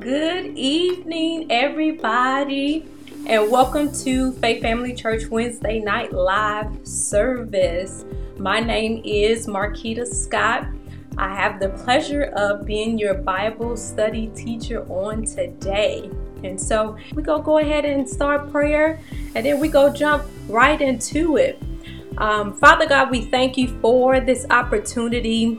Good evening, everybody, and welcome to Faith Family Church Wednesday Night Live service. My name is Marquita Scott. I have the pleasure of being your Bible study teacher on today. And so we go go ahead and start prayer, and then we go jump right into it. Um, Father God, we thank you for this opportunity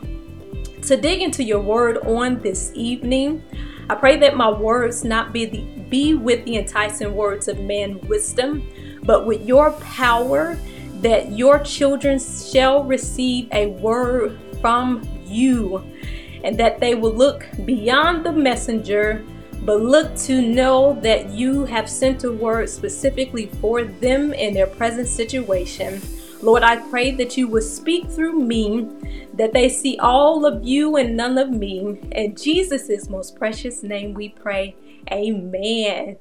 to dig into your word on this evening. I pray that my words not be the, be with the enticing words of man wisdom, but with your power that your children shall receive a word from you and that they will look beyond the messenger but look to know that you have sent a word specifically for them in their present situation. Lord, I pray that you will speak through me, that they see all of you and none of me. In Jesus' most precious name we pray. Amen.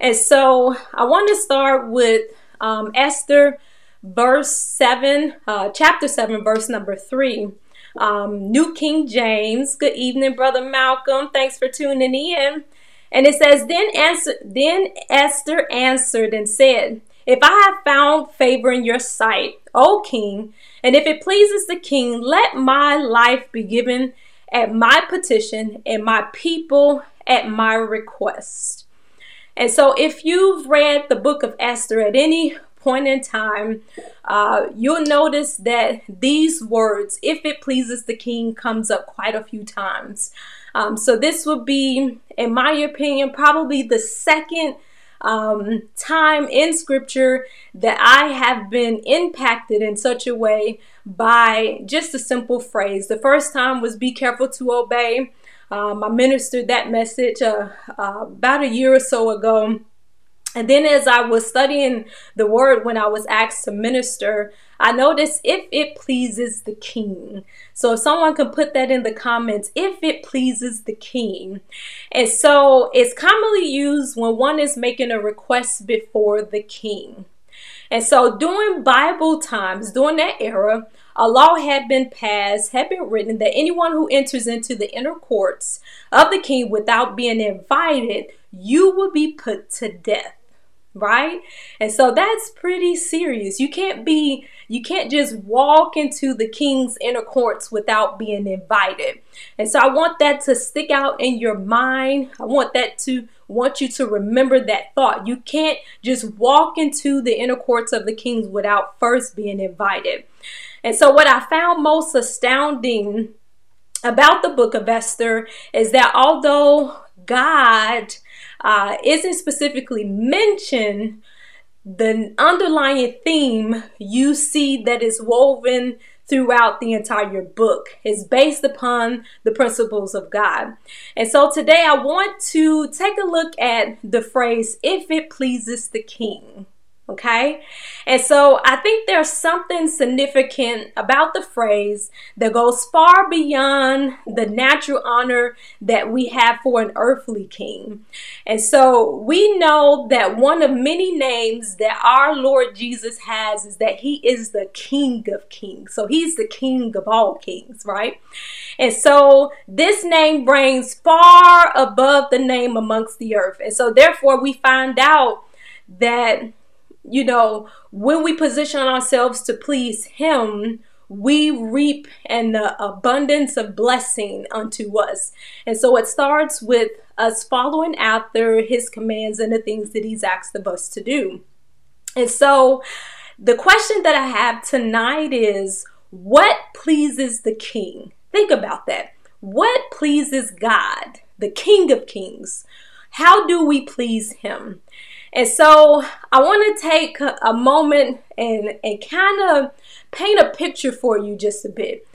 And so I want to start with um, Esther, verse 7, uh, chapter 7, verse number 3. Um, New King James. Good evening, Brother Malcolm. Thanks for tuning in. And it says, Then answer then Esther answered and said, If I have found favor in your sight, O king, and if it pleases the king, let my life be given at my petition and my people at my request. And so, if you've read the book of Esther at any point in time, uh, you'll notice that these words, if it pleases the king, comes up quite a few times. Um, so, this would be, in my opinion, probably the second um, time in scripture that I have been impacted in such a way by just a simple phrase. The first time was be careful to obey. Um, I ministered that message uh, uh, about a year or so ago. And then, as I was studying the word when I was asked to minister, I notice if it pleases the king. So, if someone can put that in the comments, if it pleases the king. And so, it's commonly used when one is making a request before the king. And so, during Bible times, during that era, a law had been passed, had been written that anyone who enters into the inner courts of the king without being invited, you will be put to death right? And so that's pretty serious. You can't be you can't just walk into the king's inner courts without being invited. And so I want that to stick out in your mind. I want that to want you to remember that thought. You can't just walk into the inner courts of the kings without first being invited. And so what I found most astounding about the book of Esther is that although God uh, isn't specifically mentioned, the underlying theme you see that is woven throughout the entire book is based upon the principles of God. And so today I want to take a look at the phrase, if it pleases the king. Okay. And so I think there's something significant about the phrase that goes far beyond the natural honor that we have for an earthly king. And so we know that one of many names that our Lord Jesus has is that he is the King of Kings. So he's the King of all kings, right? And so this name reigns far above the name amongst the earth. And so therefore we find out that you know, when we position ourselves to please Him, we reap an abundance of blessing unto us. And so it starts with us following after His commands and the things that He's asked of us to do. And so the question that I have tonight is what pleases the King? Think about that. What pleases God, the King of Kings? How do we please Him? And so I want to take a moment and, and kind of paint a picture for you just a bit.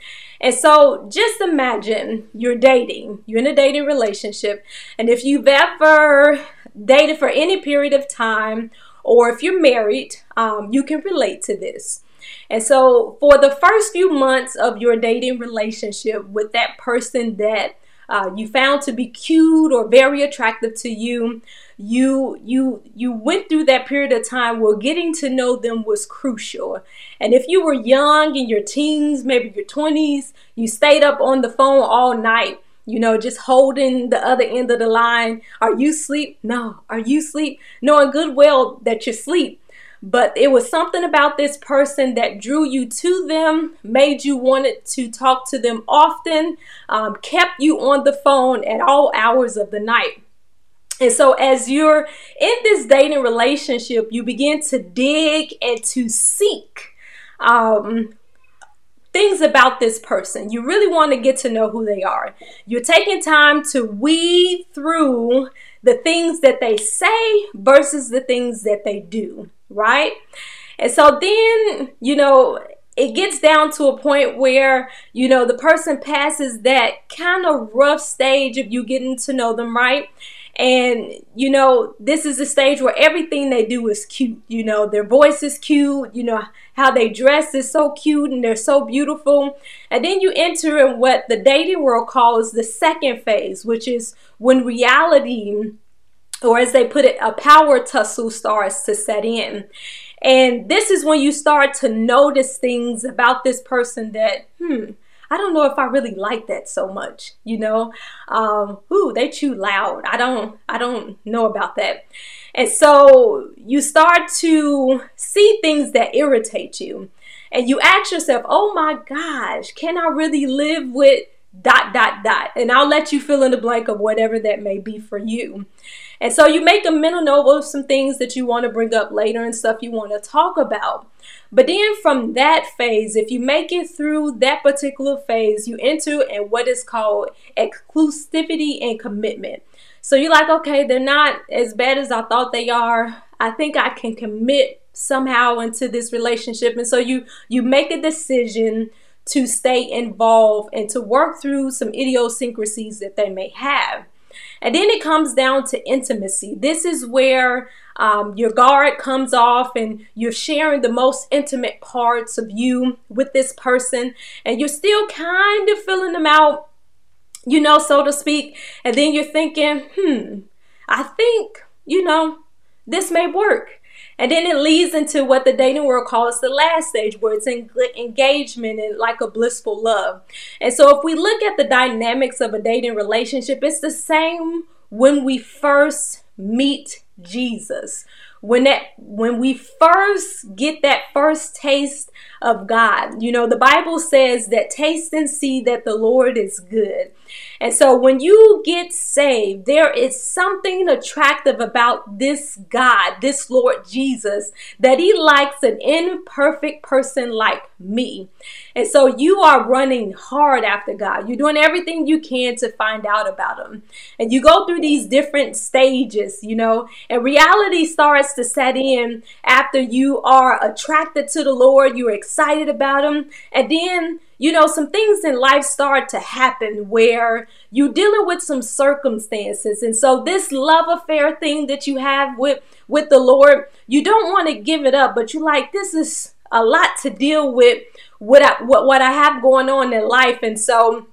And so just imagine you're dating, you're in a dating relationship, and if you've ever dated for any period of time, or if you're married, um, you can relate to this. And so, for the first few months of your dating relationship with that person that uh, you found to be cute or very attractive to you you you you went through that period of time where getting to know them was crucial and if you were young in your teens maybe your 20s you stayed up on the phone all night you know, just holding the other end of the line. Are you sleep? No. Are you sleep? Knowing good well that you sleep. But it was something about this person that drew you to them, made you wanted to talk to them often, um, kept you on the phone at all hours of the night. And so, as you're in this dating relationship, you begin to dig and to seek um, things about this person. You really want to get to know who they are. You're taking time to weed through the things that they say versus the things that they do, right? And so then, you know, it gets down to a point where, you know, the person passes that kind of rough stage of you getting to know them, right? And, you know, this is a stage where everything they do is cute. You know, their voice is cute. You know, how they dress is so cute and they're so beautiful. And then you enter in what the dating world calls the second phase, which is when reality, or as they put it, a power tussle starts to set in. And this is when you start to notice things about this person that, hmm, I don't know if I really like that so much, you know. Um, ooh, they chew loud. I don't I don't know about that. And so you start to see things that irritate you. And you ask yourself, oh my gosh, can I really live with dot dot dot? And I'll let you fill in the blank of whatever that may be for you. And so you make a mental note of some things that you want to bring up later and stuff you want to talk about. But then from that phase, if you make it through that particular phase, you enter in what is called exclusivity and commitment. So you're like, okay, they're not as bad as I thought they are. I think I can commit somehow into this relationship. And so you you make a decision to stay involved and to work through some idiosyncrasies that they may have. And then it comes down to intimacy. This is where um, your guard comes off and you're sharing the most intimate parts of you with this person, and you're still kind of filling them out, you know, so to speak. And then you're thinking, hmm, I think, you know, this may work. And then it leads into what the dating world calls the last stage, where it's engagement and like a blissful love. And so, if we look at the dynamics of a dating relationship, it's the same when we first meet Jesus when that when we first get that first taste of God. You know, the Bible says that taste and see that the Lord is good. And so when you get saved, there is something attractive about this God, this Lord Jesus, that he likes an imperfect person like me. And so you are running hard after God. You're doing everything you can to find out about him. And you go through these different stages, you know, and reality starts to set in after you are attracted to the Lord, you're excited about Him, and then you know, some things in life start to happen where you're dealing with some circumstances. And so this love affair thing that you have with with the Lord, you don't want to give it up, but you like this is a lot to deal with what I, what what I have going on in life. And so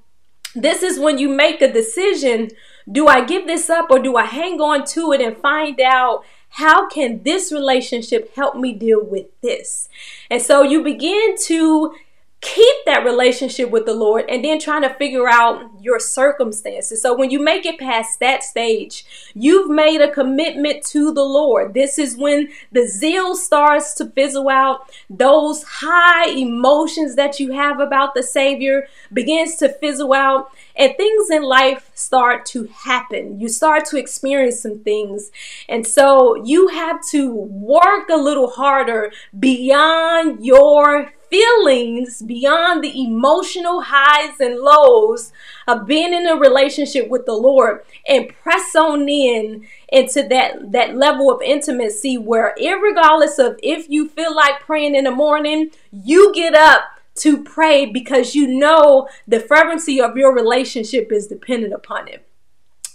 this is when you make a decision, do I give this up or do I hang on to it and find out how can this relationship help me deal with this? And so you begin to keep that relationship with the Lord and then trying to figure out your circumstances. So when you make it past that stage, you've made a commitment to the Lord. This is when the zeal starts to fizzle out. Those high emotions that you have about the Savior begins to fizzle out and things in life start to happen. You start to experience some things. And so you have to work a little harder beyond your feelings beyond the emotional highs and lows of being in a relationship with the Lord and press on in into that that level of intimacy where regardless of if you feel like praying in the morning, you get up to pray because you know the fervency of your relationship is dependent upon it.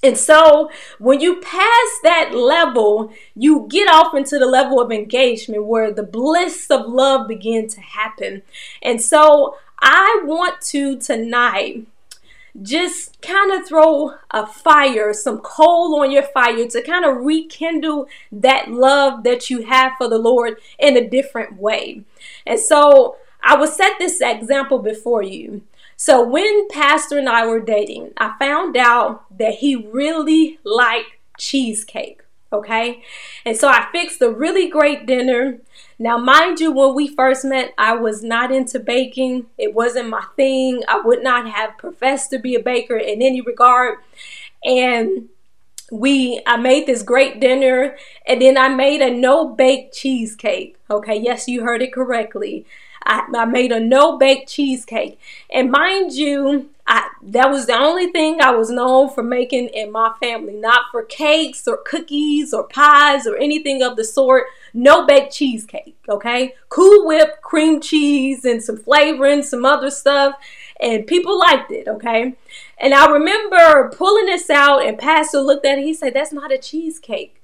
And so when you pass that level, you get off into the level of engagement where the bliss of love begin to happen. And so I want to tonight just kind of throw a fire, some coal on your fire to kind of rekindle that love that you have for the Lord in a different way. And so I will set this example before you. So when Pastor and I were dating, I found out that he really liked cheesecake. Okay. And so I fixed a really great dinner. Now, mind you, when we first met, I was not into baking. It wasn't my thing. I would not have professed to be a baker in any regard. And we I made this great dinner and then I made a no bake cheesecake. Okay, yes, you heard it correctly. I, I made a no bake cheesecake. And mind you, I, that was the only thing I was known for making in my family, not for cakes or cookies or pies or anything of the sort. No baked cheesecake, okay? Cool whip, cream cheese, and some flavoring, some other stuff. And people liked it, okay? And I remember pulling this out, and Pastor looked at it. He said, That's not a cheesecake.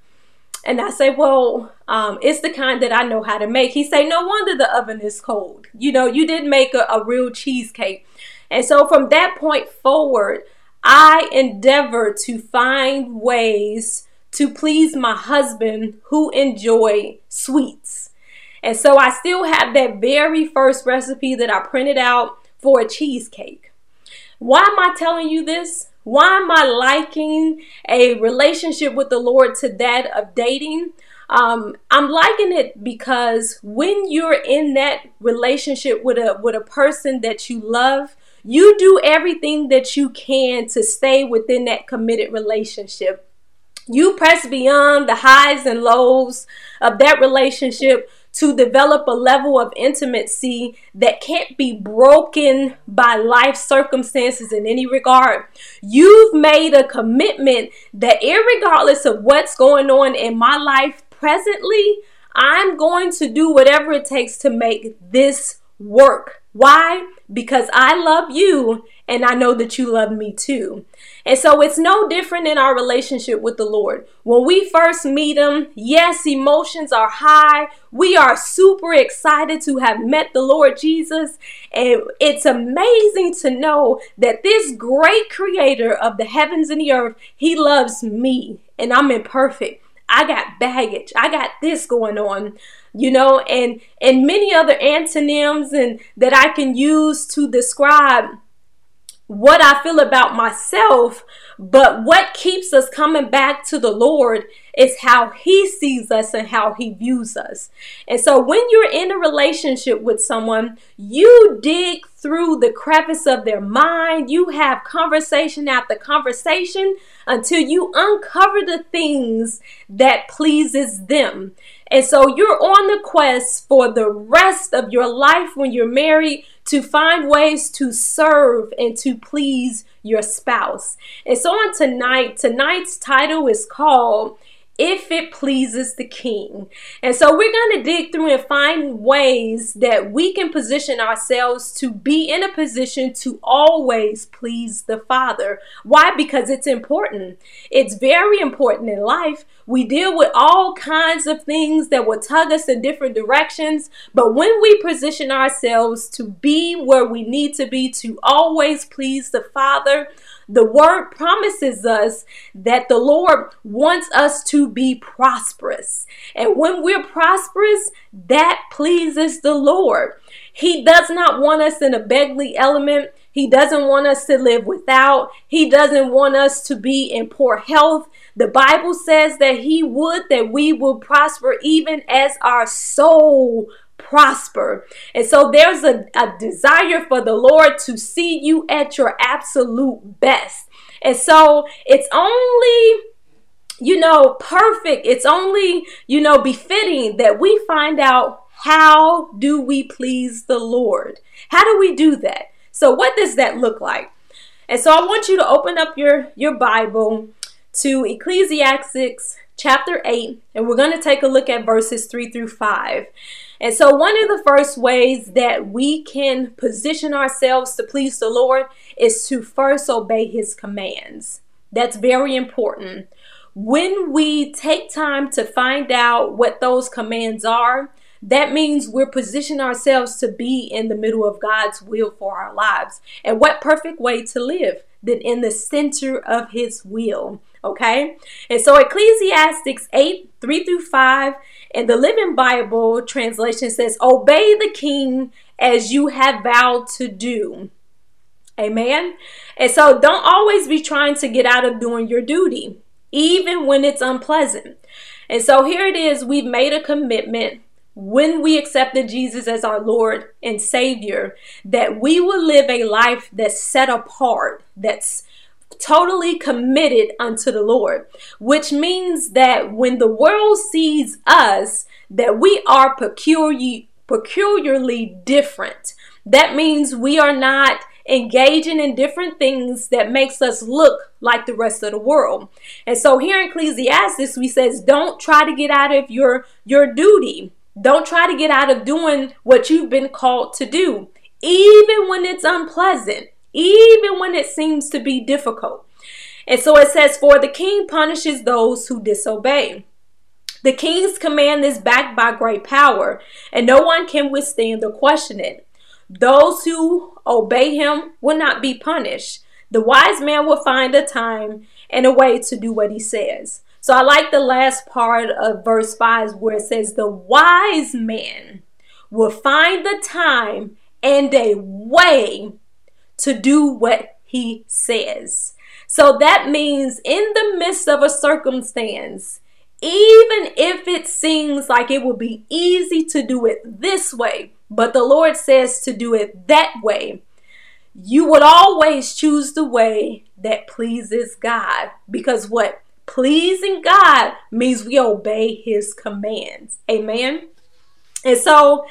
And I say, well, um, it's the kind that I know how to make. He say, no wonder the oven is cold. You know, you did make a, a real cheesecake. And so from that point forward, I endeavor to find ways to please my husband who enjoy sweets. And so I still have that very first recipe that I printed out for a cheesecake. Why am I telling you this? Why am I liking a relationship with the Lord to that of dating? Um, I'm liking it because when you're in that relationship with a with a person that you love, you do everything that you can to stay within that committed relationship. You press beyond the highs and lows of that relationship to develop a level of intimacy that can't be broken by life circumstances in any regard. You've made a commitment that, regardless of what's going on in my life presently, I'm going to do whatever it takes to make this work. Why? Because I love you and I know that you love me too. And so it's no different in our relationship with the Lord. When we first meet Him, yes, emotions are high. We are super excited to have met the Lord Jesus. And it's amazing to know that this great creator of the heavens and the earth, He loves me and I'm imperfect. I got baggage. I got this going on you know and and many other antonyms and that I can use to describe what I feel about myself, but what keeps us coming back to the Lord is how He sees us and how He views us. And so when you're in a relationship with someone, you dig through the crevice of their mind, you have conversation after conversation until you uncover the things that pleases them. And so you're on the quest for the rest of your life when you're married to find ways to serve and to please your spouse. And so on tonight, tonight's title is called if it pleases the king. And so we're going to dig through and find ways that we can position ourselves to be in a position to always please the Father. Why? Because it's important. It's very important in life. We deal with all kinds of things that will tug us in different directions. But when we position ourselves to be where we need to be to always please the Father, the word promises us that the Lord wants us to be prosperous. And when we're prosperous, that pleases the Lord. He does not want us in a beggarly element. He doesn't want us to live without. He doesn't want us to be in poor health. The Bible says that He would that we will prosper even as our soul prosper. And so there's a, a desire for the Lord to see you at your absolute best. And so it's only you know, perfect. It's only, you know, befitting that we find out how do we please the Lord? How do we do that? So what does that look like? And so I want you to open up your your Bible to Ecclesiastes chapter 8 and we're going to take a look at verses 3 through 5. And so, one of the first ways that we can position ourselves to please the Lord is to first obey His commands. That's very important. When we take time to find out what those commands are, that means we're positioning ourselves to be in the middle of God's will for our lives. And what perfect way to live than in the center of His will? Okay? And so Ecclesiastes 8 3 through 5 and the Living Bible translation says, Obey the king as you have vowed to do. Amen. And so don't always be trying to get out of doing your duty, even when it's unpleasant. And so here it is we've made a commitment when we accepted Jesus as our Lord and Savior that we will live a life that's set apart, that's totally committed unto the Lord, which means that when the world sees us, that we are peculiar, peculiarly different. That means we are not engaging in different things that makes us look like the rest of the world. And so here in Ecclesiastes, we says, don't try to get out of your, your duty. Don't try to get out of doing what you've been called to do, even when it's unpleasant, even when it seems to be difficult. And so it says, For the king punishes those who disobey. The king's command is backed by great power, and no one can withstand or question it. Those who obey him will not be punished. The wise man will find a time and a way to do what he says. So I like the last part of verse 5 where it says, The wise man will find the time and a way to do what he says. So that means in the midst of a circumstance, even if it seems like it will be easy to do it this way, but the Lord says to do it that way, you would always choose the way that pleases God. Because what pleasing God means we obey his commands. Amen. And so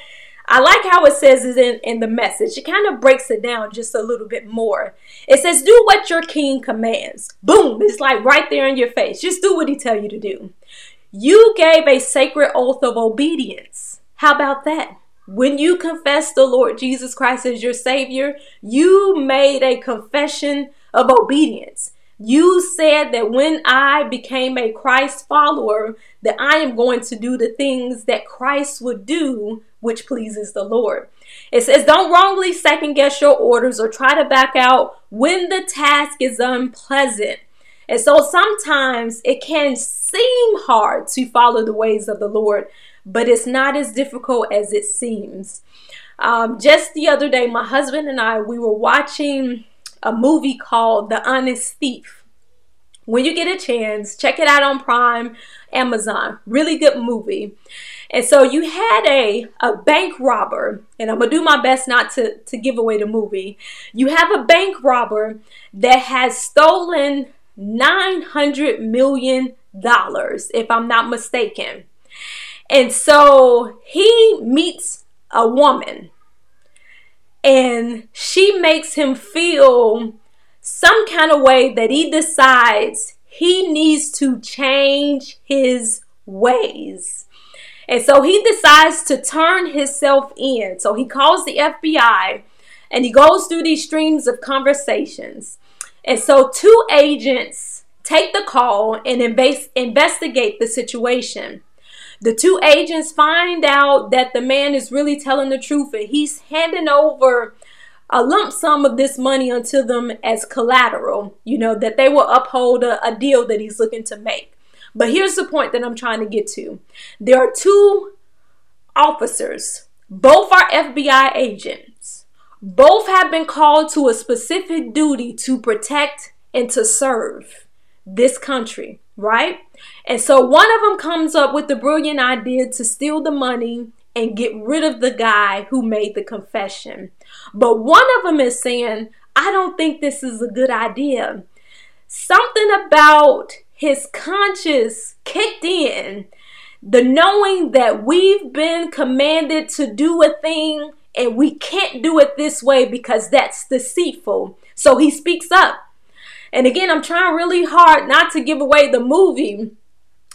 I like how it says it in, in the message. It kind of breaks it down just a little bit more. It says, do what your king commands. Boom. It's like right there in your face. Just do what he tell you to do. You gave a sacred oath of obedience. How about that? When you confess the Lord Jesus Christ as your Savior, you made a confession of obedience. You said that when I became a Christ follower, that I am going to do the things that Christ would do, which pleases the Lord. It says, don't wrongly second guess your orders or try to back out when the task is unpleasant. And so sometimes it can seem hard to follow the ways of the Lord, but it's not as difficult as it seems. Um, just the other day, my husband and I, we were watching a movie called The Honest Thief. When you get a chance, check it out on Prime, Amazon. Really good movie. And so you had a, a bank robber, and I'm gonna do my best not to, to give away the movie. You have a bank robber that has stolen $900 million, if I'm not mistaken. And so he meets a woman and she makes him feel some kind of way that he decides he needs to change his ways. And so he decides to turn himself in. So he calls the FBI and he goes through these streams of conversations. And so two agents take the call and invest, investigate the situation. The two agents find out that the man is really telling the truth and he's handing over a lump sum of this money unto them as collateral, you know, that they will uphold a, a deal that he's looking to make. But here's the point that I'm trying to get to there are two officers, both are FBI agents. Both have been called to a specific duty to protect and to serve this country right? And so one of them comes up with the brilliant idea to steal the money and get rid of the guy who made the confession. But one of them is saying, I don't think this is a good idea. Something about his conscience kicked in. The knowing that we've been commanded to do a thing and we can't do it this way because that's deceitful. So he speaks up. And again, I'm trying really hard not to give away the movie.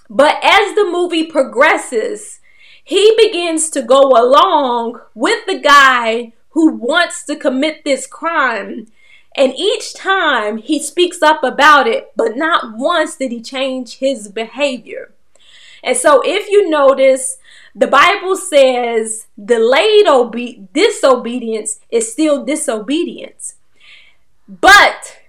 But as the movie progresses, he begins to go along with the guy who wants to commit this crime. And each time he speaks up about it, but not once did he change his behavior. And so, if you notice, the Bible says delayed obe- disobedience is still disobedience. But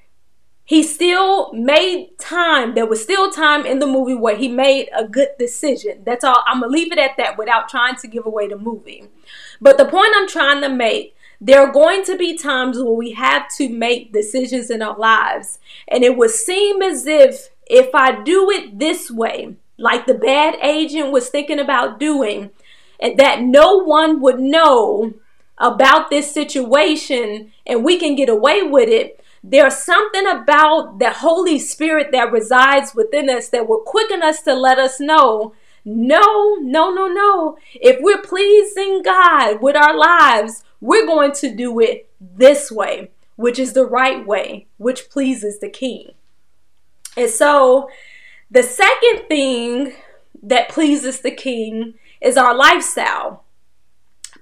he still made time. There was still time in the movie where he made a good decision. That's all. I'm going to leave it at that without trying to give away the movie. But the point I'm trying to make There are going to be times where we have to make decisions in our lives, and it would seem as if if I do it this way, like the bad agent was thinking about doing, and that no one would know about this situation and we can get away with it. There's something about the Holy Spirit that resides within us that will quicken us to let us know no, no, no, no. If we're pleasing God with our lives, we're going to do it this way, which is the right way, which pleases the King. And so, the second thing that pleases the King is our lifestyle.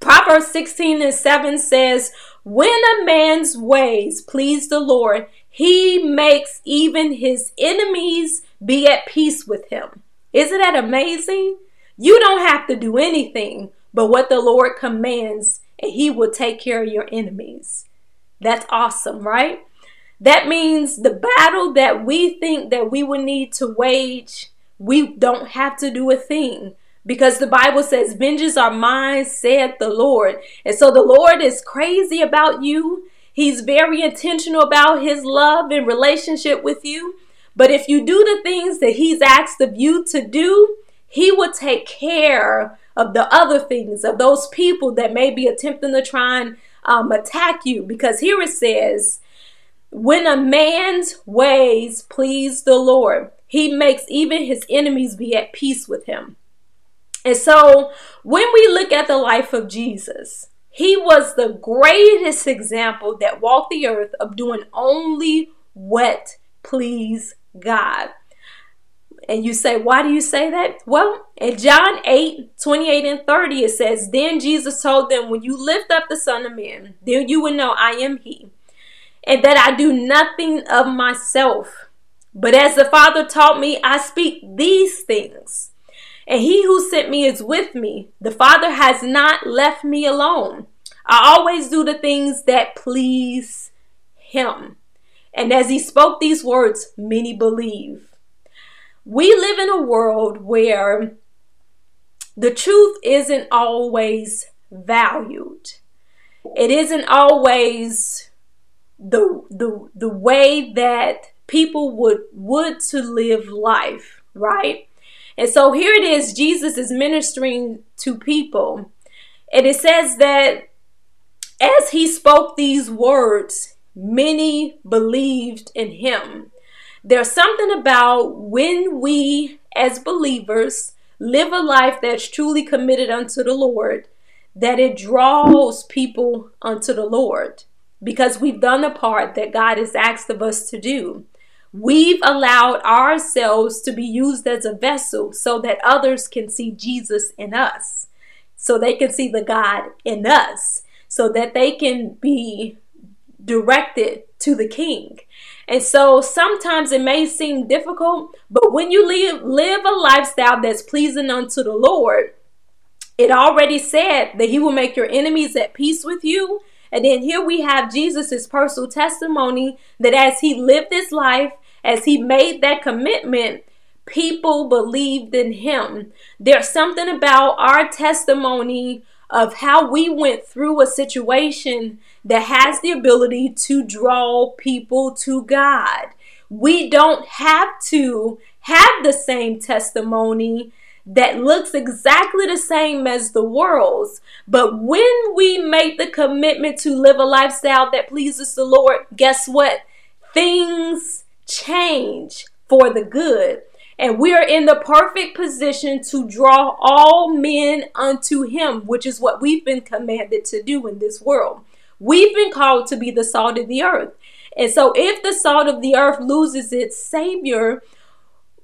Proverbs 16 and 7 says, When a man's ways please the Lord, he makes even his enemies be at peace with him. Isn't that amazing? You don't have to do anything but what the Lord commands, and he will take care of your enemies. That's awesome, right? That means the battle that we think that we would need to wage, we don't have to do a thing because the Bible says, Vengeance are mine, saith the Lord. And so the Lord is crazy about you. He's very intentional about his love and relationship with you. But if you do the things that he's asked of you to do, he will take care of the other things, of those people that may be attempting to try and um, attack you. Because here it says, when a man's ways please the Lord, he makes even his enemies be at peace with him. And so when we look at the life of Jesus, he was the greatest example that walked the earth of doing only what pleased God. And you say, why do you say that? Well, in John 8, 28 and 30, it says, Then Jesus told them, When you lift up the Son of Man, then you will know I am He, and that I do nothing of myself. But as the Father taught me, I speak these things and he who sent me is with me. The Father has not left me alone. I always do the things that please him. And as he spoke these words, many believe. We live in a world where the truth isn't always valued. It isn't always the the the way that people would would to live life, right? And so here it is Jesus is ministering to people. And it says that as he spoke these words, many believed in him. There's something about when we, as believers, live a life that's truly committed unto the Lord, that it draws people unto the Lord because we've done the part that God has asked of us to do. We've allowed ourselves to be used as a vessel so that others can see Jesus in us, so they can see the God in us, so that they can be directed to the King. And so sometimes it may seem difficult, but when you live, live a lifestyle that's pleasing unto the Lord, it already said that He will make your enemies at peace with you. And then here we have Jesus' personal testimony that as He lived His life, as he made that commitment, people believed in him. There's something about our testimony of how we went through a situation that has the ability to draw people to God. We don't have to have the same testimony that looks exactly the same as the world's. But when we make the commitment to live a lifestyle that pleases the Lord, guess what? Things change for the good. And we are in the perfect position to draw all men unto him, which is what we've been commanded to do in this world. We've been called to be the salt of the earth. And so, if the salt of the earth loses its savior,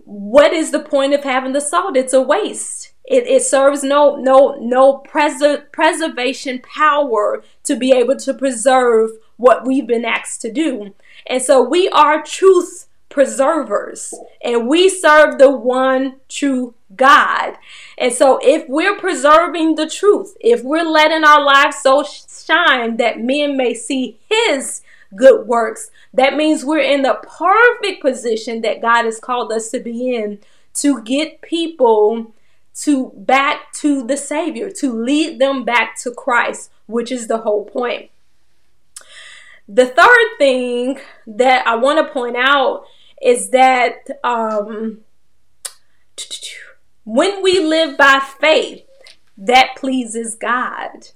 what is the point of having the salt? It's a waste. It, it serves no no no preser- preservation power to be able to preserve what we've been asked to do. And so we are truth preservers and we serve the one true God. And so if we're preserving the truth, if we're letting our lives so shine that men may see his good works, that means we're in the perfect position that God has called us to be in to get people to back to the Savior, to lead them back to Christ, which is the whole point. the third thing that I want to point out is that um, when we live by faith, that pleases God.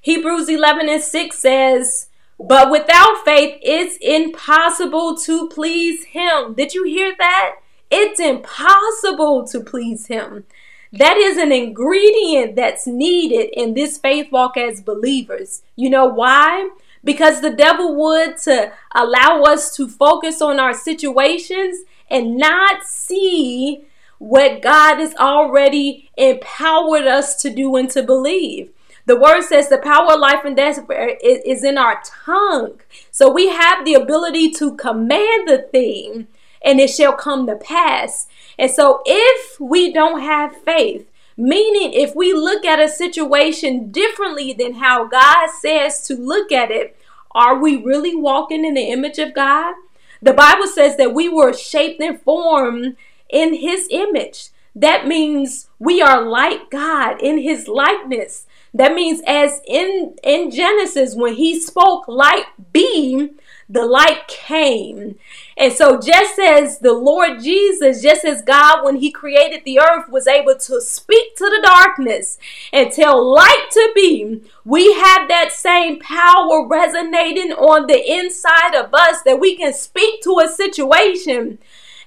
Hebrews 11 and 6 says, But without faith, it's impossible to please Him. Did you hear that? It's impossible to please Him. That is an ingredient that's needed in this faith walk as believers. You know why? Because the devil would to allow us to focus on our situations and not see what God has already empowered us to do and to believe. The word says the power of life and death is in our tongue. So we have the ability to command the thing and it shall come to pass. And so if we don't have faith, meaning if we look at a situation differently than how God says to look at it, are we really walking in the image of God? The Bible says that we were shaped and formed in his image. That means we are like God in his likeness. That means as in in Genesis when he spoke light be, the light came. And so just as the Lord Jesus, just as God when he created the earth was able to speak to the darkness and tell light to be, we have that same power resonating on the inside of us that we can speak to a situation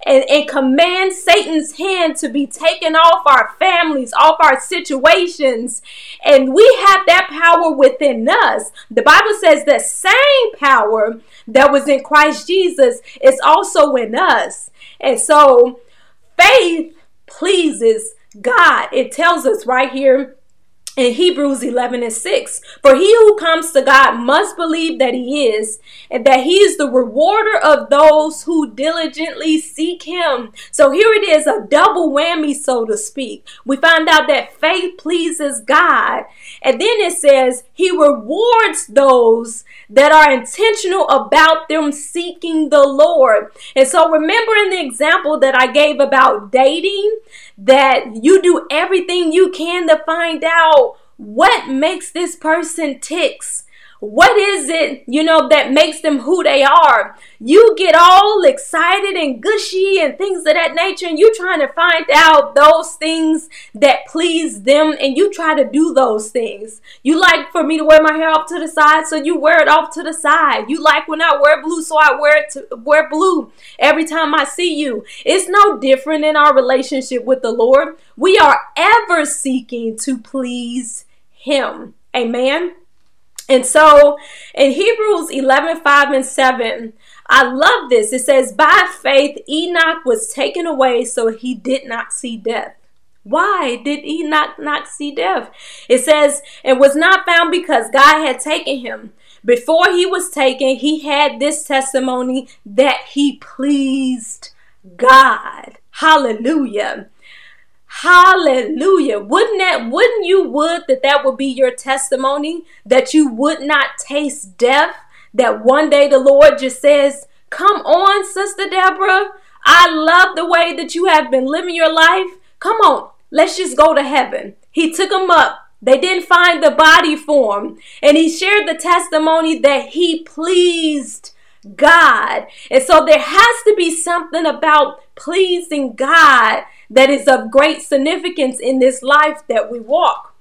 and, and command Satan's hand to be taken off our families, off our situations. And we have that power within us. The Bible says the same power that was in Christ Jesus is also in us. And so faith pleases God. It tells us right here in Hebrews 11 and 6. For he who comes to God must believe that he is, and that he is the rewarder of those who diligently seek him. So here it is, a double whammy, so to speak. We find out that faith pleases God, and then it says he rewards those that are intentional about them seeking the Lord. And so remember in the example that I gave about dating, that you do everything you can to find out what makes this person ticks what is it, you know, that makes them who they are? You get all excited and gushy and things of that nature, and you trying to find out those things that please them, and you try to do those things. You like for me to wear my hair off to the side, so you wear it off to the side. You like when I wear blue, so I wear it to wear blue every time I see you. It's no different in our relationship with the Lord. We are ever seeking to please Him. Amen. And so in Hebrews 11 5 and 7, I love this. It says, By faith, Enoch was taken away so he did not see death. Why did Enoch not see death? It says, and was not found because God had taken him. Before he was taken, he had this testimony that he pleased God. Hallelujah. Hallelujah. Wouldn't that wouldn't you would that that would be your testimony that you would not taste death that one day the Lord just says, "Come on, Sister Deborah. I love the way that you have been living your life. Come on. Let's just go to heaven." He took them up. They didn't find the body form, and he shared the testimony that he pleased God. And so there has to be something about pleasing God that is of great significance in this life that we walk.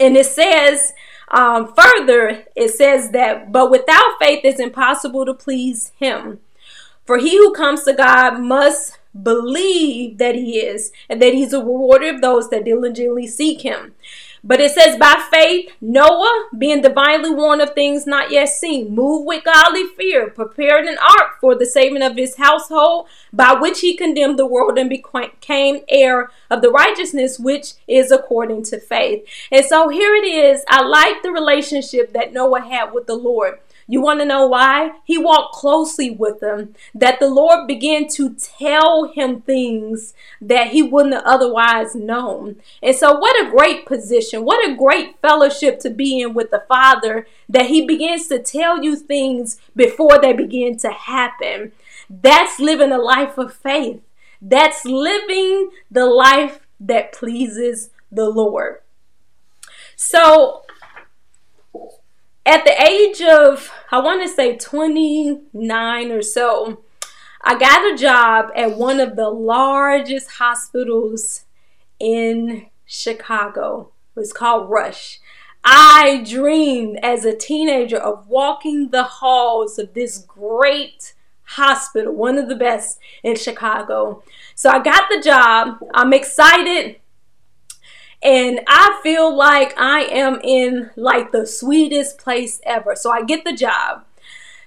And it says, um, further, it says that, but without faith it's impossible to please Him. For he who comes to God must believe that He is, and that He's a rewarder of those that diligently seek Him. But it says, by faith, Noah, being divinely warned of things not yet seen, moved with godly fear, prepared an ark for the saving of his household, by which he condemned the world and became heir of the righteousness which is according to faith. And so here it is. I like the relationship that Noah had with the Lord. You want to know why? He walked closely with them, that the Lord began to tell him things that he wouldn't have otherwise known. And so, what a great position, what a great fellowship to be in with the Father, that he begins to tell you things before they begin to happen. That's living a life of faith. That's living the life that pleases the Lord. So, at the age of I want to say 29 or so, I got a job at one of the largest hospitals in Chicago. It was called Rush. I dreamed as a teenager of walking the halls of this great hospital, one of the best in Chicago. So I got the job. I'm excited. And I feel like I am in like the sweetest place ever. So I get the job.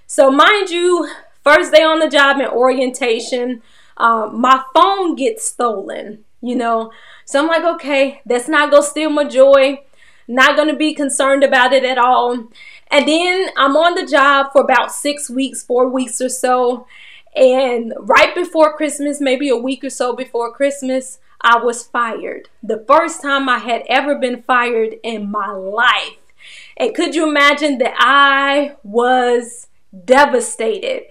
So mind you, first day on the job in orientation, uh, my phone gets stolen, you know. So I'm like, okay, that's not gonna steal my joy. Not gonna be concerned about it at all. And then I'm on the job for about six weeks, four weeks or so. And right before Christmas, maybe a week or so before Christmas, I was fired. The first time I had ever been fired in my life. And could you imagine that I was devastated?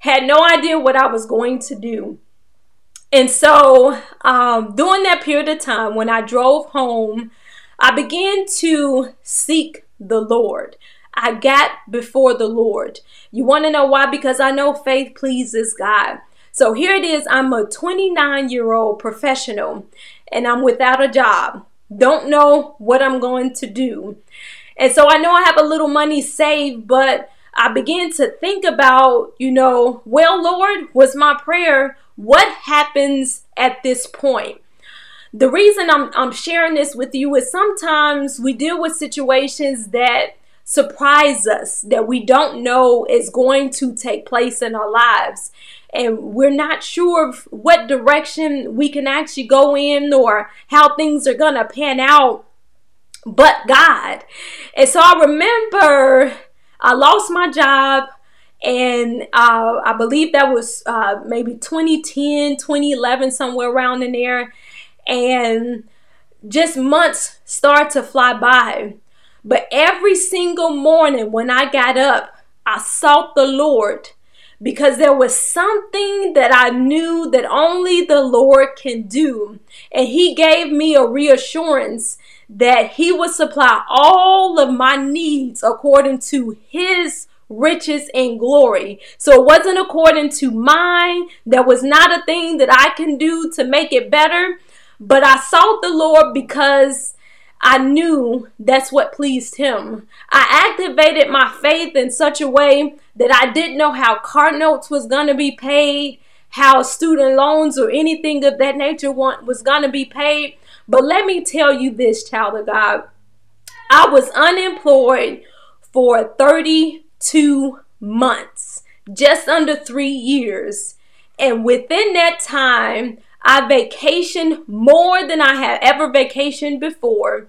Had no idea what I was going to do. And so, um, during that period of time, when I drove home, I began to seek the Lord. I got before the Lord. You want to know why? Because I know faith pleases God. So here it is I'm a 29 year old professional and I'm without a job. Don't know what I'm going to do. And so I know I have a little money saved, but I began to think about, you know, well, Lord, was my prayer, what happens at this point? The reason I'm, I'm sharing this with you is sometimes we deal with situations that surprise us that we don't know is going to take place in our lives. And we're not sure what direction we can actually go in or how things are going to pan out, but God. And so I remember I lost my job and uh, I believe that was uh, maybe 2010, 2011, somewhere around in there. And just months start to fly by. But every single morning when I got up, I sought the Lord because there was something that I knew that only the Lord can do. And He gave me a reassurance that He would supply all of my needs according to His riches and glory. So it wasn't according to mine. There was not a thing that I can do to make it better. But I sought the Lord because I knew that's what pleased him. I activated my faith in such a way that I didn't know how car notes was going to be paid, how student loans or anything of that nature was going to be paid. But let me tell you this, child of God. I was unemployed for 32 months, just under three years. And within that time, I vacationed more than I had ever vacationed before.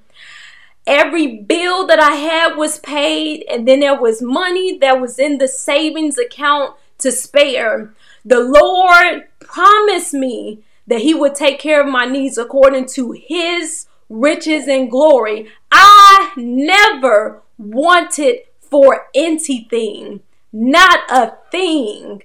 Every bill that I had was paid, and then there was money that was in the savings account to spare. The Lord promised me that He would take care of my needs according to His riches and glory. I never wanted for anything not a thing.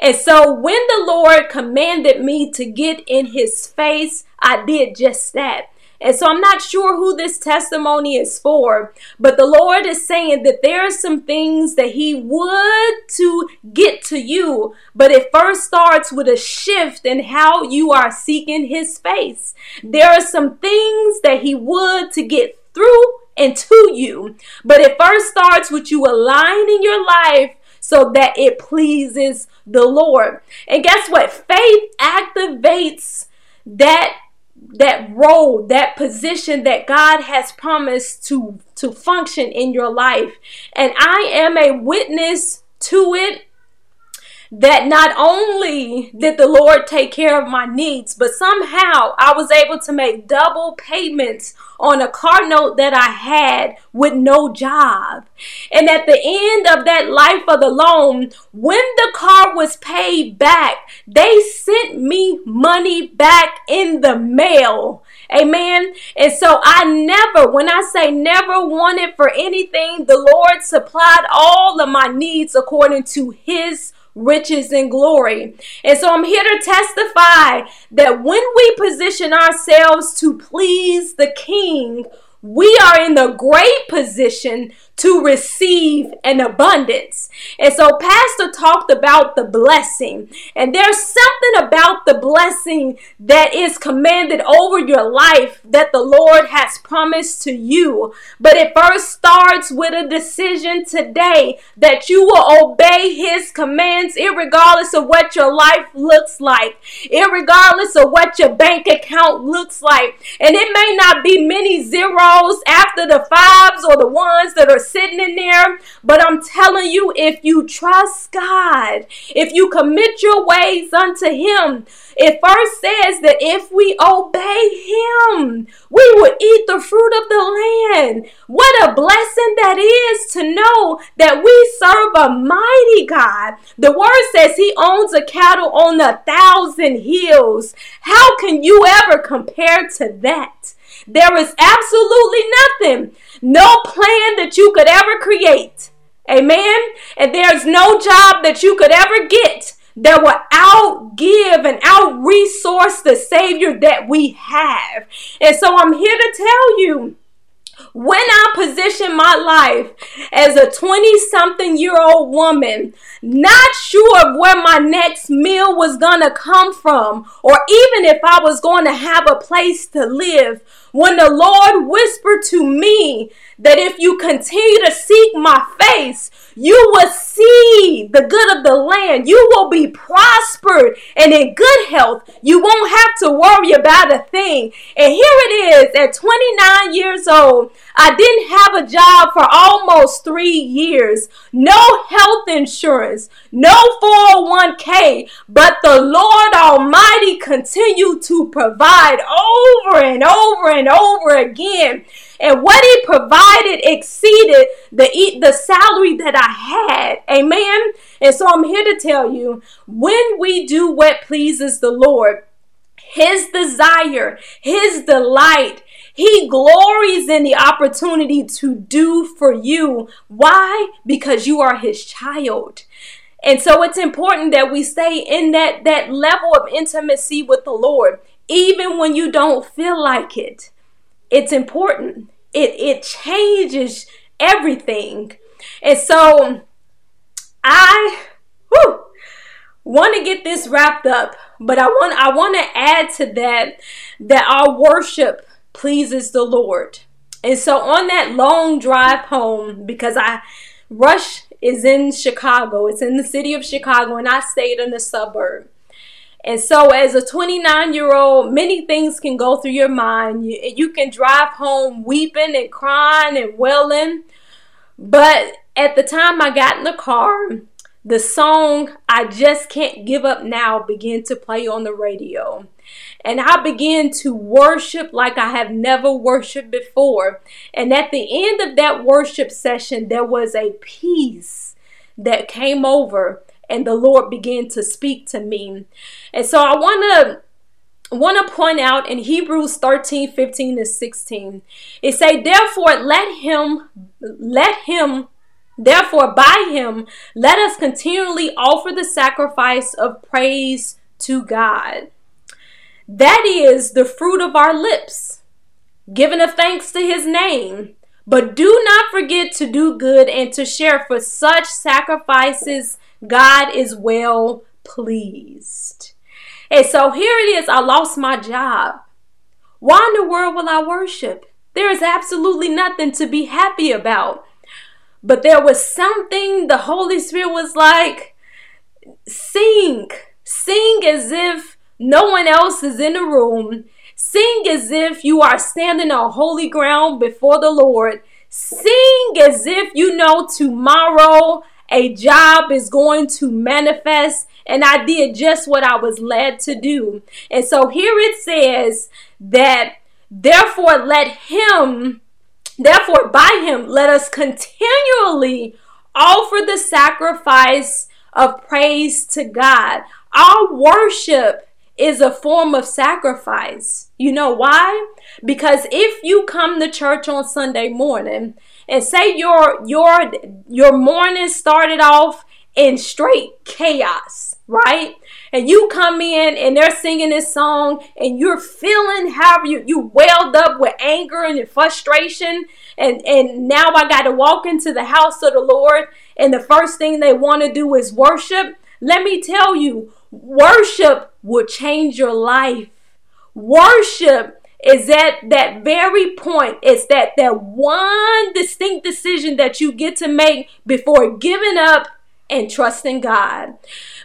And so when the Lord commanded me to get in his face, I did just that. And so I'm not sure who this testimony is for, but the Lord is saying that there are some things that He would to get to you, but it first starts with a shift in how you are seeking His face. There are some things that He would to get through and to you, but it first starts with you aligning your life so that it pleases the Lord. And guess what? Faith activates that that role, that position that God has promised to to function in your life. And I am a witness to it that not only did the Lord take care of my needs, but somehow I was able to make double payments on a car note that I had with no job. And at the end of that life of the loan, when the car was paid back, they sent me money back in the mail. Amen. And so I never, when I say never wanted for anything, the Lord supplied all of my needs according to his riches and glory. And so I'm here to testify that when we position ourselves to please the King, we are in the great position to receive an abundance. And so, Pastor talked about the blessing, and there's something about the blessing that is commanded over your life that the Lord has promised to you. But it first starts with a decision today that you will obey His commands, regardless of what your life looks like, regardless of what your bank account looks like. And it may not be many zeros after the fives or the ones that are sitting in there, but I'm telling you, if you trust God, if you commit your ways unto Him, it first says that if we obey Him, we will eat the fruit of the land. What a blessing that is to know that we serve a mighty God. The word says He owns a cattle on a thousand hills. How can you ever compare to that? There is absolutely nothing, no plan that you could ever create. Amen. And there's no job that you could ever get that will outgive and out resource the Savior that we have. And so I'm here to tell you when I position my life as a 20 something year old woman, not sure of where my next meal was going to come from, or even if I was going to have a place to live, when the Lord whispered to me that if you continue to seek my face, you will see the good of the land. You will be prospered and in good health. You won't have to worry about a thing. And here it is at 29 years old. I didn't have a job for almost three years, no health insurance, no 401k, but the Lord Almighty continued to provide over and over and over again. And what he provided exceeded the, the salary that I had. Amen. And so I'm here to tell you when we do what pleases the Lord, his desire, his delight, he glories in the opportunity to do for you. Why? Because you are his child. And so it's important that we stay in that, that level of intimacy with the Lord, even when you don't feel like it. It's important. It it changes everything. And so I whew, want to get this wrapped up, but I want I want to add to that that our worship pleases the Lord. And so on that long drive home, because I Rush is in Chicago, it's in the city of Chicago, and I stayed in the suburb. And so, as a 29 year old, many things can go through your mind. You, you can drive home weeping and crying and wailing. But at the time I got in the car, the song I Just Can't Give Up Now began to play on the radio. And I began to worship like I have never worshiped before. And at the end of that worship session, there was a peace that came over and the Lord began to speak to me. And so I want to want to point out in Hebrews 13, 15 and 16. It say, therefore let him let him therefore by him let us continually offer the sacrifice of praise to God. That is the fruit of our lips, giving a thanks to his name. But do not forget to do good and to share, for such sacrifices God is well pleased. And so here it is I lost my job. Why in the world will I worship? There is absolutely nothing to be happy about. But there was something the Holy Spirit was like, sing, sing as if no one else is in the room. Sing as if you are standing on holy ground before the Lord. Sing as if you know tomorrow a job is going to manifest. And I did just what I was led to do. And so here it says that therefore let him, therefore by him, let us continually offer the sacrifice of praise to God. Our worship is a form of sacrifice. You know why? Because if you come to church on Sunday morning and say your your your morning started off in straight chaos, right? and you come in and they're singing this song and you're feeling how you you welled up with anger and frustration. And and now I got to walk into the house of the Lord and the first thing they want to do is worship. Let me tell you worship will change your life. Worship is at that very point it's that that one distinct decision that you get to make before giving up and trusting God.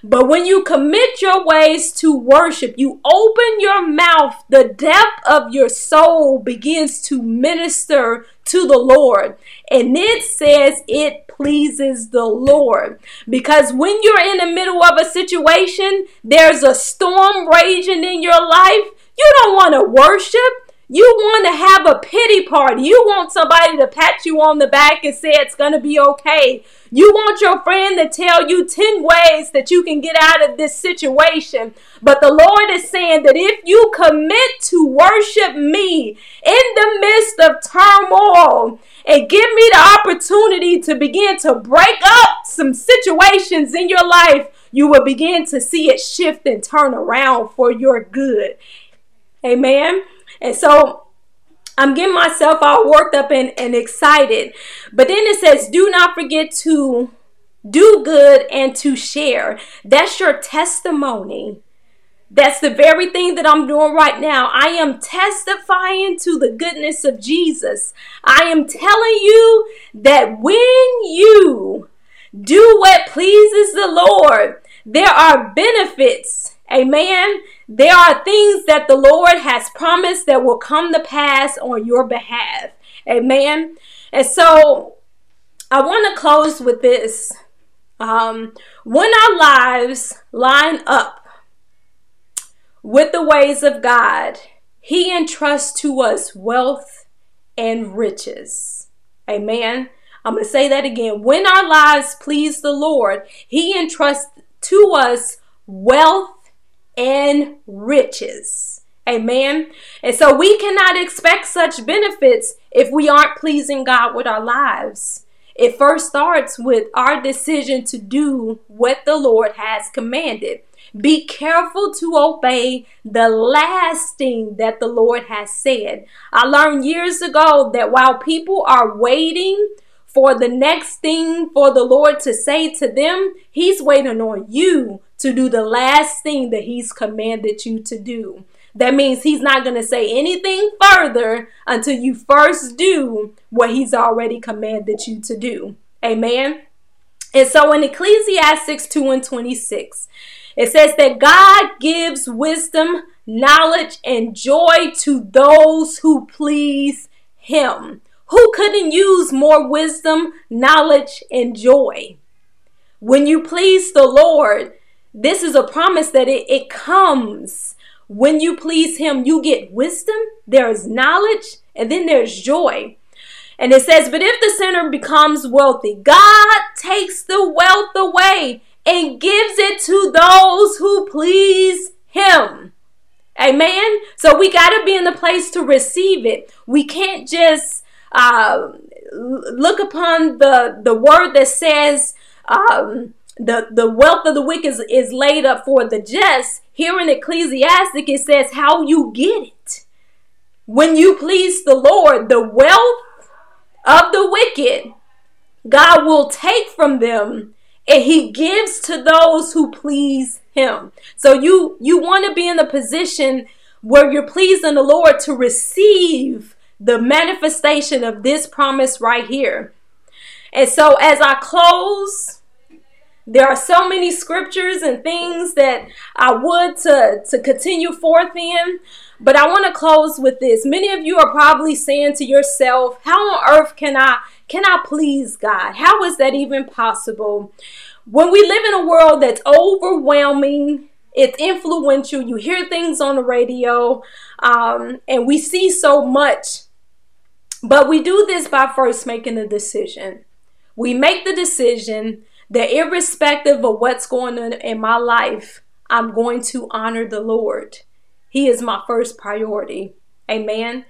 But when you commit your ways to worship, you open your mouth, the depth of your soul begins to minister to the Lord. And it says it pleases the Lord. Because when you're in the middle of a situation, there's a storm raging in your life, you don't want to worship. You want to have a pity party. You want somebody to pat you on the back and say it's going to be okay. You want your friend to tell you 10 ways that you can get out of this situation. But the Lord is saying that if you commit to worship me in the midst of turmoil and give me the opportunity to begin to break up some situations in your life, you will begin to see it shift and turn around for your good. Amen. And so I'm getting myself all worked up and, and excited. But then it says, do not forget to do good and to share. That's your testimony. That's the very thing that I'm doing right now. I am testifying to the goodness of Jesus. I am telling you that when you do what pleases the Lord, there are benefits. Amen. There are things that the Lord has promised that will come to pass on your behalf. Amen. And so I want to close with this. Um, when our lives line up with the ways of God, He entrusts to us wealth and riches. Amen. I'm going to say that again. When our lives please the Lord, He entrusts to us wealth and riches. Amen. And so we cannot expect such benefits if we aren't pleasing God with our lives. It first starts with our decision to do what the Lord has commanded. Be careful to obey the last thing that the Lord has said. I learned years ago that while people are waiting for the next thing for the Lord to say to them, He's waiting on you to do the last thing that He's commanded you to do. That means He's not going to say anything further until you first do what He's already commanded you to do. Amen. And so in Ecclesiastes 2 and 26, it says that God gives wisdom, knowledge, and joy to those who please Him. Who couldn't use more wisdom, knowledge, and joy? When you please the Lord, this is a promise that it, it comes. When you please Him, you get wisdom, there is knowledge, and then there's joy. And it says, But if the sinner becomes wealthy, God takes the wealth away and gives it to those who please Him. Amen. So we got to be in the place to receive it. We can't just uh, look upon the the word that says um, the the wealth of the wicked is, is laid up for the just. Here in Ecclesiastic, it says how you get it. When you please the Lord, the wealth of the wicked, God will take from them and he gives to those who please him. So you you want to be in the position where you're pleasing the Lord to receive the manifestation of this promise right here. And so, as I close, there are so many scriptures and things that I would to, to continue forth in, but I want to close with this. Many of you are probably saying to yourself, How on earth can I can I please God? How is that even possible? When we live in a world that's overwhelming, it's influential, you hear things on the radio, um, and we see so much but we do this by first making a decision. We make the decision that, irrespective of what's going on in my life, I'm going to honor the Lord. He is my first priority. Amen.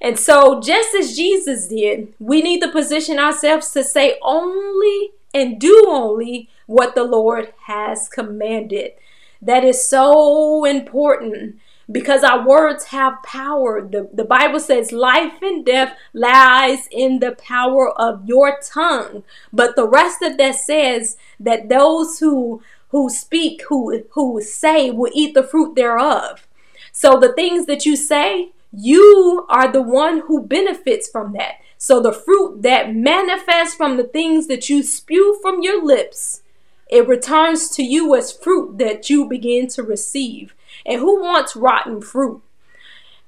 And so, just as Jesus did, we need to position ourselves to say only and do only what the Lord has commanded. That is so important because our words have power. The, the Bible says life and death lies in the power of your tongue. But the rest of that says that those who who speak, who who say will eat the fruit thereof. So the things that you say, you are the one who benefits from that. So the fruit that manifests from the things that you spew from your lips, it returns to you as fruit that you begin to receive. And who wants rotten fruit?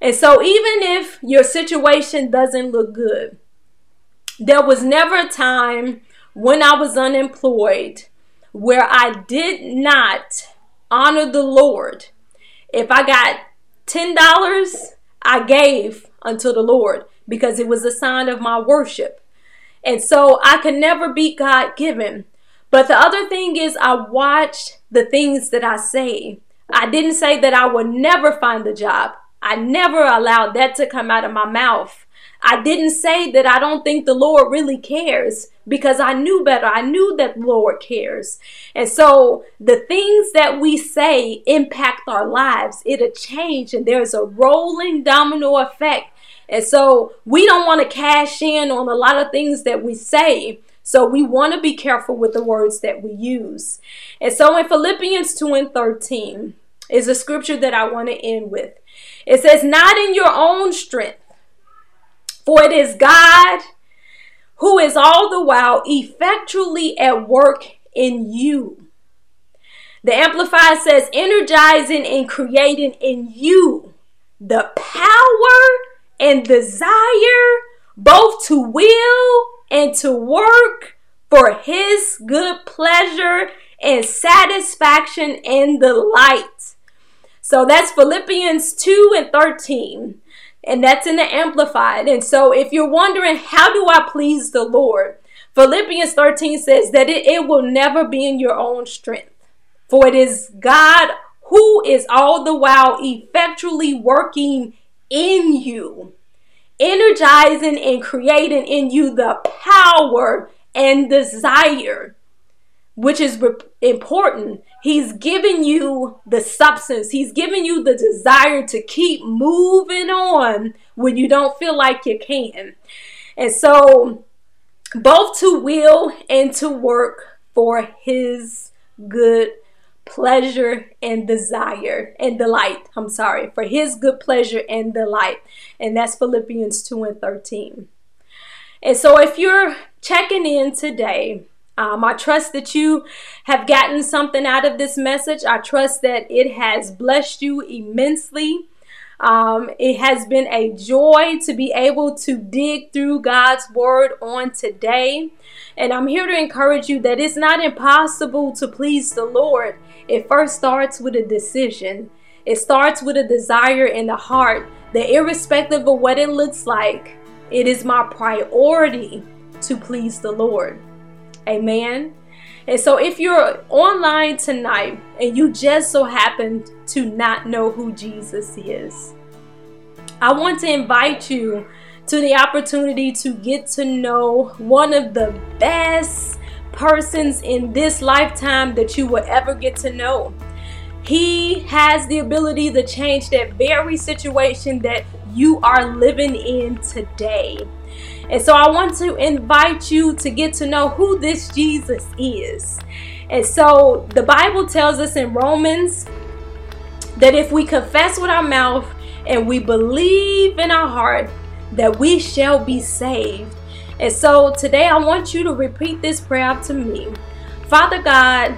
And so, even if your situation doesn't look good, there was never a time when I was unemployed where I did not honor the Lord. If I got $10, I gave unto the Lord because it was a sign of my worship. And so I could never be God given. But the other thing is, I watched the things that I say. I didn't say that I would never find a job. I never allowed that to come out of my mouth. I didn't say that I don't think the Lord really cares because I knew better. I knew that the Lord cares. And so the things that we say impact our lives. It'll change and there's a rolling domino effect. And so we don't want to cash in on a lot of things that we say. So we want to be careful with the words that we use. And so in Philippians 2 and 13 is a scripture that I want to end with. It says, Not in your own strength for it is God who is all the while effectually at work in you. The Amplified says, energizing and creating in you the power and desire both to will and to work for his good pleasure and satisfaction and delight. So that's Philippians 2 and 13 and that's in the amplified. And so if you're wondering, how do I please the Lord? Philippians 13 says that it, it will never be in your own strength, for it is God who is all the while effectually working in you, energizing and creating in you the power and desire, which is important He's given you the substance. He's given you the desire to keep moving on when you don't feel like you can. And so, both to will and to work for His good pleasure and desire and delight. I'm sorry, for His good pleasure and delight. And that's Philippians 2 and 13. And so, if you're checking in today, um, I trust that you have gotten something out of this message. I trust that it has blessed you immensely. Um, it has been a joy to be able to dig through God's word on today. And I'm here to encourage you that it's not impossible to please the Lord. It first starts with a decision, it starts with a desire in the heart that, irrespective of what it looks like, it is my priority to please the Lord. Amen. And so, if you're online tonight and you just so happen to not know who Jesus is, I want to invite you to the opportunity to get to know one of the best persons in this lifetime that you will ever get to know. He has the ability to change that very situation that you are living in today. And so I want to invite you to get to know who this Jesus is. And so the Bible tells us in Romans that if we confess with our mouth and we believe in our heart that we shall be saved. And so today I want you to repeat this prayer to me. Father God,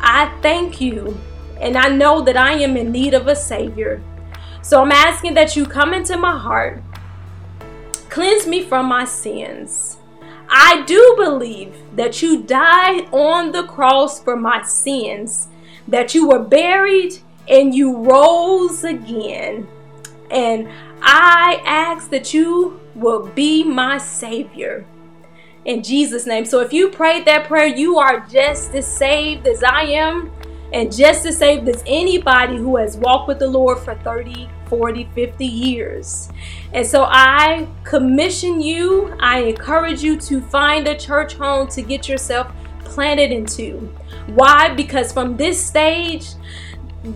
I thank you and I know that I am in need of a Savior. So I'm asking that you come into my heart Cleanse me from my sins. I do believe that you died on the cross for my sins, that you were buried and you rose again. And I ask that you will be my Savior. In Jesus' name. So if you prayed that prayer, you are just as saved as I am, and just as saved as anybody who has walked with the Lord for 30, 40, 50 years. And so I commission you, I encourage you to find a church home to get yourself planted into. Why? Because from this stage,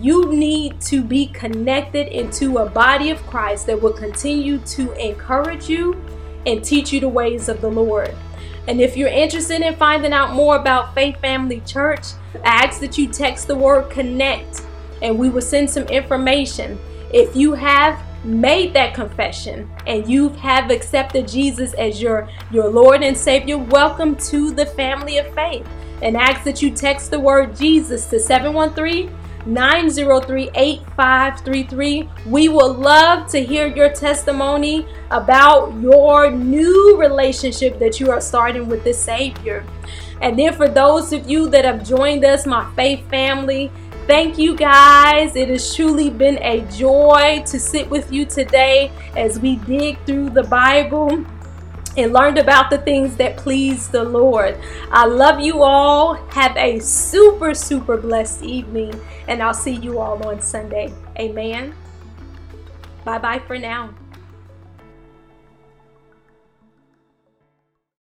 you need to be connected into a body of Christ that will continue to encourage you and teach you the ways of the Lord. And if you're interested in finding out more about Faith Family Church, I ask that you text the word connect and we will send some information. If you have made that confession and you have accepted Jesus as your, your Lord and Savior, welcome to the family of faith. And ask that you text the word Jesus to 713 903 8533. We will love to hear your testimony about your new relationship that you are starting with the Savior. And then, for those of you that have joined us, my faith family, Thank you guys. It has truly been a joy to sit with you today as we dig through the Bible and learned about the things that please the Lord. I love you all. Have a super, super blessed evening, and I'll see you all on Sunday. Amen. Bye bye for now.